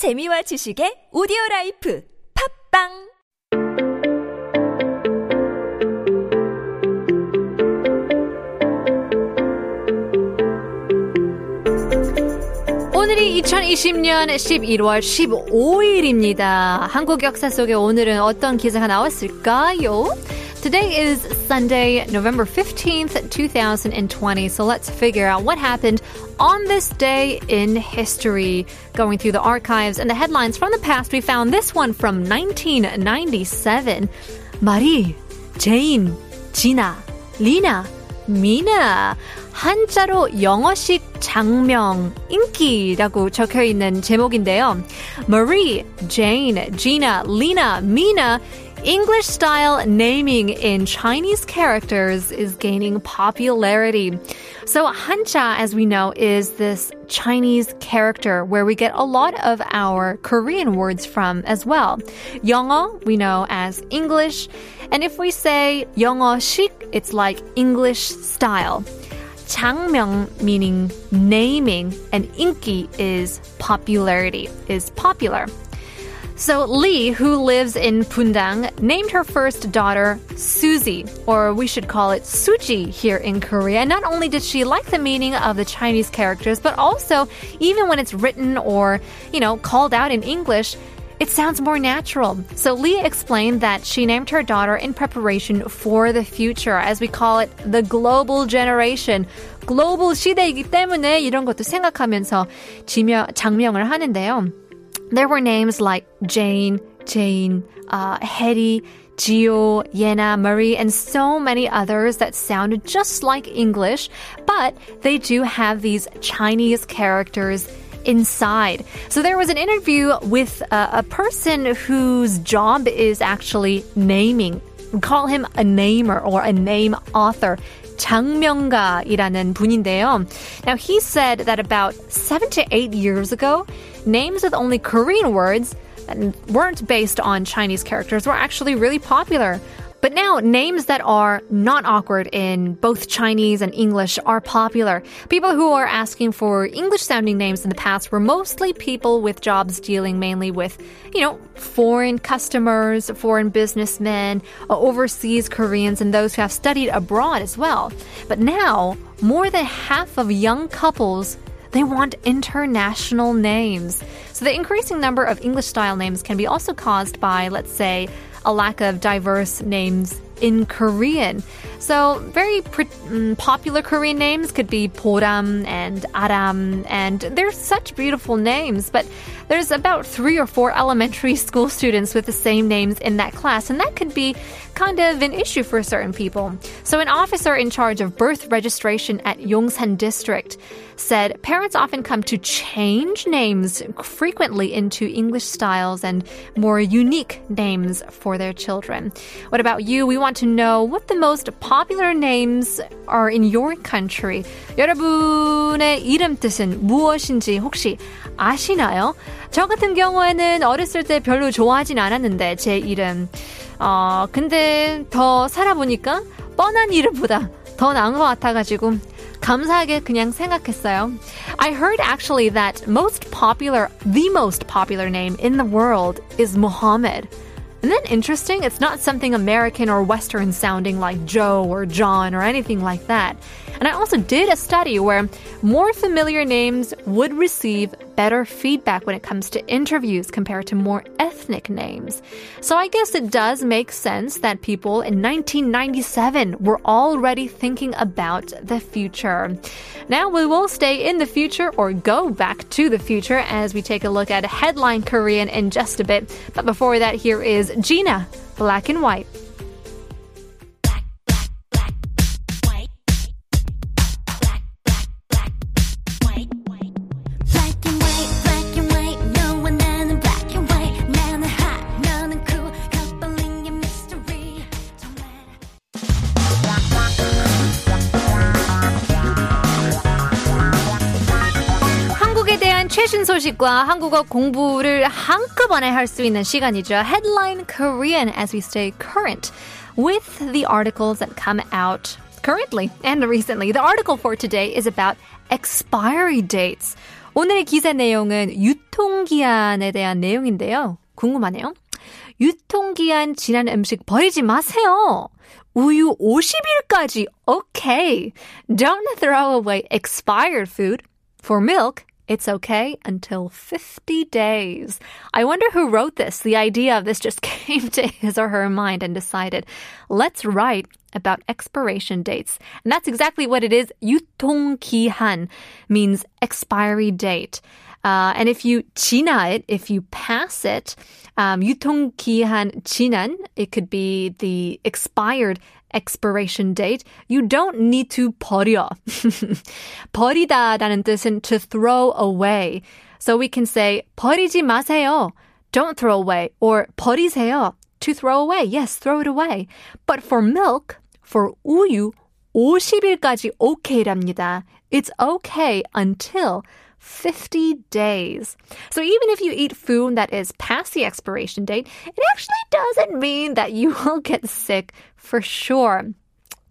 재미와 지식의 오디오 라이프 팝빵 오늘이 2020년 11월 15일입니다. 한국 역사 속에 오늘은 어떤 기사가 나왔을까요? Today is Sunday, November 15th, 2020. So let's figure out what happened on this day in history. Going through the archives and the headlines from the past, we found this one from 1997. Marie, Jane, Gina, Lina, 미나 한자로 영어식 장명 인기라고 적혀 있는 제목인데요. Marie, Jane, Gina, Lina, Mina English style naming in Chinese characters is gaining popularity. So Hanja, as we know, is this Chinese character where we get a lot of our Korean words from as well. 영어, we know as English. And if we say 영어식, it's like English style. 장명 meaning naming and 인기 is popularity, is popular. So Lee, who lives in Pundang, named her first daughter Suzy, or we should call it Suji here in Korea. And not only did she like the meaning of the Chinese characters, but also even when it's written or, you know, called out in English, it sounds more natural. So Lee explained that she named her daughter in preparation for the future, as we call it the global generation. 글로벌 시대이기 때문에 이런 것도 생각하면서 지명, 장명을 하는데요. There were names like Jane, Jane, uh, Hetty, Gio, Yena, Marie, and so many others that sounded just like English, but they do have these Chinese characters inside. So there was an interview with uh, a person whose job is actually naming. We call him a namer or a name author. 장명가이라는 분인데요. Now he said that about seven to eight years ago, names with only Korean words and weren't based on Chinese characters were actually really popular. But now, names that are not awkward in both Chinese and English are popular. People who are asking for English sounding names in the past were mostly people with jobs dealing mainly with, you know, foreign customers, foreign businessmen, uh, overseas Koreans, and those who have studied abroad as well. But now, more than half of young couples they want international names. So the increasing number of English style names can be also caused by, let's say, a lack of diverse names in Korean. So, very pre- um, popular Korean names could be Boram and Aram, and they're such beautiful names. But there's about three or four elementary school students with the same names in that class, and that could be kind of an issue for certain people. So, an officer in charge of birth registration at Yongsan District said parents often come to change names frequently into English styles and more unique names for their children. What about you? We want to know what the most popular names are in your country. 여러분의 이름 뜻은 무엇인지 혹시 아시나요? 저 같은 경우에는 어렸을 때 별로 좋아하진 않았는데 제 이름. 어, 근데 더 살아보니까 뻔한 이름보다 더 나은 것 같아가지고 감사하게 그냥 생각했어요. I heard actually that most popular, the most popular name in the world is Muhammad. Isn't that interesting? It's not something American or Western sounding like Joe or John or anything like that. And I also did a study where more familiar names would receive better feedback when it comes to interviews compared to more ethnic names. So I guess it does make sense that people in 1997 were already thinking about the future. Now we will stay in the future or go back to the future as we take a look at headline Korean in just a bit. But before that, here is Gina, Black and White. 최신 소식과 한국어 공부를 한꺼번에 할 수 있는 시간이죠. Headline Korean as we stay current with the articles that come out currently and recently. The article for today is about expiry dates. 오늘의 기사 내용은 유통기한에 대한 내용인데요. 궁금하네요. 유통기한 지난 음식 버리지 마세요. 우유 50일까지 okay. Don't throw away expired food. For milk, it's okay until 50 days. I wonder who wrote this. The idea of this just came to his or her mind and decided, let's write about expiration dates. And that's exactly what it is. 유통기한 means expiry date. Uh, and if you 지나 it, if you pass it, um, 유통기한 지난, it could be the expired expiration date. You don't need to 버려. 버리다라는 뜻은 to throw away. So we can say 버리지 마세요. Don't throw away. Or 버리세요. To throw away. Yes, throw it away. But for milk, for 우유, 50일까지 okay랍니다. It's okay until 50 days. So even if you eat food that is past the expiration date, it actually doesn't mean that you will get sick for sure.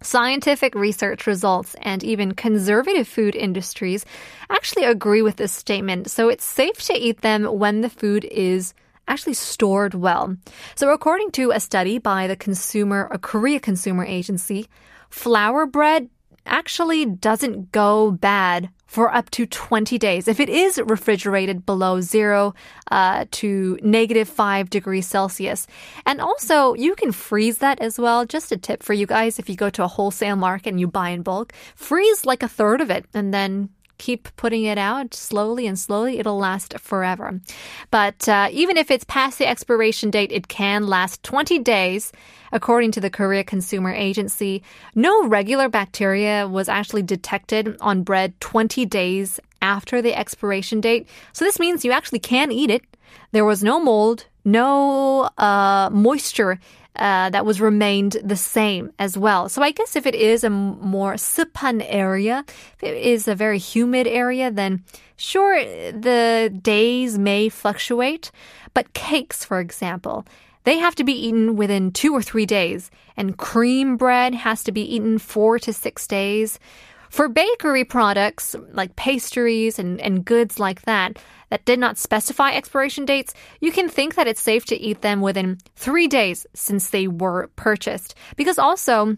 Scientific research results and even conservative food industries actually agree with this statement. So it's safe to eat them when the food is actually stored well. So according to a study by the consumer, a Korea consumer agency, flour bread actually doesn't go bad for up to 20 days if it is refrigerated below zero uh, to negative five degrees Celsius. And also, you can freeze that as well. Just a tip for you guys if you go to a wholesale market and you buy in bulk, freeze like a third of it and then keep putting it out slowly and slowly, it'll last forever. But uh, even if it's past the expiration date, it can last 20 days. According to the Korea Consumer Agency, no regular bacteria was actually detected on bread 20 days after the expiration date. So this means you actually can eat it. There was no mold, no uh, moisture uh, that was remained the same as well. So I guess if it is a more 습한 area, if it is a very humid area, then sure, the days may fluctuate. But cakes, for example, they have to be eaten within two or three days, and cream bread has to be eaten four to six days. For bakery products like pastries and, and goods like that, that did not specify expiration dates, you can think that it's safe to eat them within three days since they were purchased. Because also,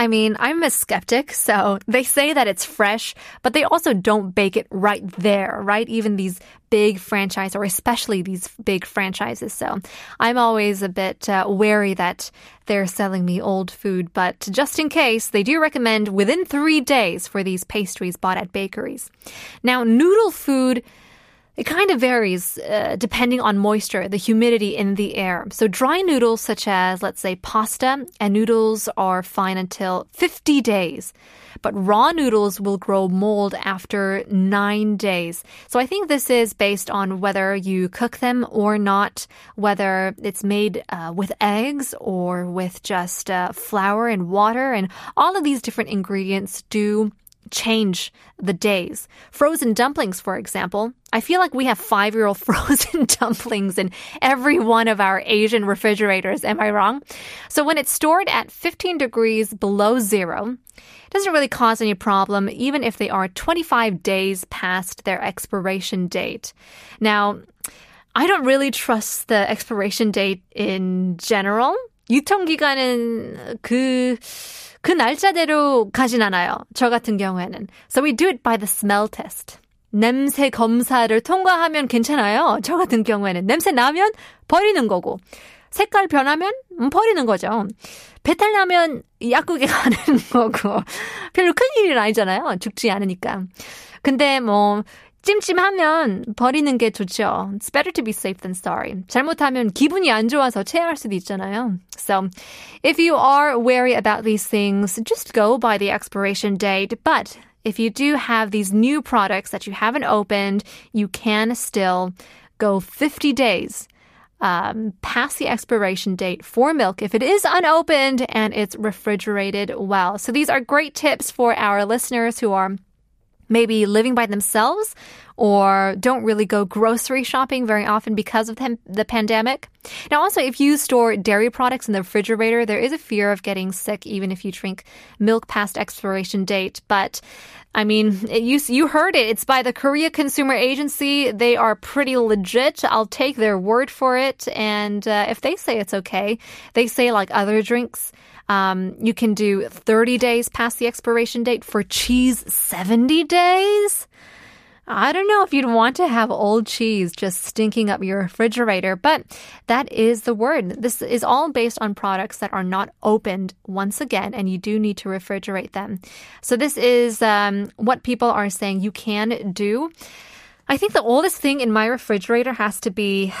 I mean, I'm a skeptic, so they say that it's fresh, but they also don't bake it right there, right? Even these big franchise, or especially these big franchises. So I'm always a bit uh, wary that they're selling me old food, but just in case, they do recommend within three days for these pastries bought at bakeries. Now, noodle food it kind of varies uh, depending on moisture, the humidity in the air. So dry noodles such as, let's say, pasta and noodles are fine until 50 days. But raw noodles will grow mold after nine days. So I think this is based on whether you cook them or not, whether it's made uh, with eggs or with just uh, flour and water. And all of these different ingredients do change the days. Frozen dumplings, for example. I feel like we have five year old frozen dumplings in every one of our Asian refrigerators. Am I wrong? So when it's stored at 15 degrees below zero, it doesn't really cause any problem, even if they are 25 days past their expiration date. Now, I don't really trust the expiration date in general. 유통기간은 그, 그 날짜대로 가진 않아요. 저 같은 경우에는. So we do it by the smell test. 냄새 검사를 통과하면 괜찮아요. 저 같은 경우에는. 냄새 나면 버리는 거고. 색깔 변하면 음, 버리는 거죠. 배탈 나면 약국에 가는 거고. 별로 큰 일은 아니잖아요. 죽지 않으니까. 근데 뭐 찜찜하면 버리는 게 좋죠. It's better to be safe than sorry. 잘못하면 기분이 안 좋아서 체할 수도 있잖아요. So, if you are wary about these things, just go by the expiration date. But if you do have these new products that you haven't opened, you can still go 50 days um, past the expiration date for milk if it is unopened and it's refrigerated well. So these are great tips for our listeners who are maybe living by themselves or don't really go grocery shopping very often because of the pandemic. Now, also, if you store dairy products in the refrigerator, there is a fear of getting sick even if you drink milk past expiration date. But I mean, it, you you heard it. It's by the Korea Consumer Agency. They are pretty legit. I'll take their word for it. And uh, if they say it's okay, they say like other drinks. Um, you can do 30 days past the expiration date for cheese 70 days. I don't know if you'd want to have old cheese just stinking up your refrigerator, but that is the word. This is all based on products that are not opened once again, and you do need to refrigerate them. So, this is um, what people are saying you can do. I think the oldest thing in my refrigerator has to be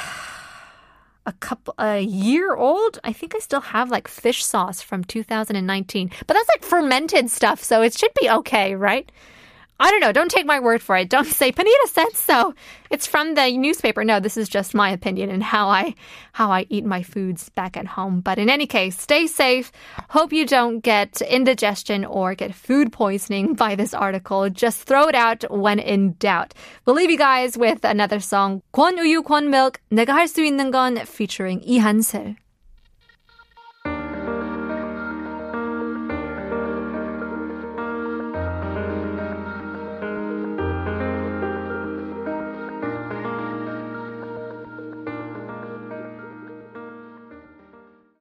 a couple a year old. I think I still have like fish sauce from 2019. But that's like fermented stuff, so it should be okay, right? I don't know. Don't take my word for it. Don't say Panita said so. It's from the newspaper. No, this is just my opinion and how I how I eat my foods back at home. But in any case, stay safe. Hope you don't get indigestion or get food poisoning by this article. Just throw it out when in doubt. We'll leave you guys with another song. 권우유 권밀k 내가 할 수 있는 건 featuring 이한슬.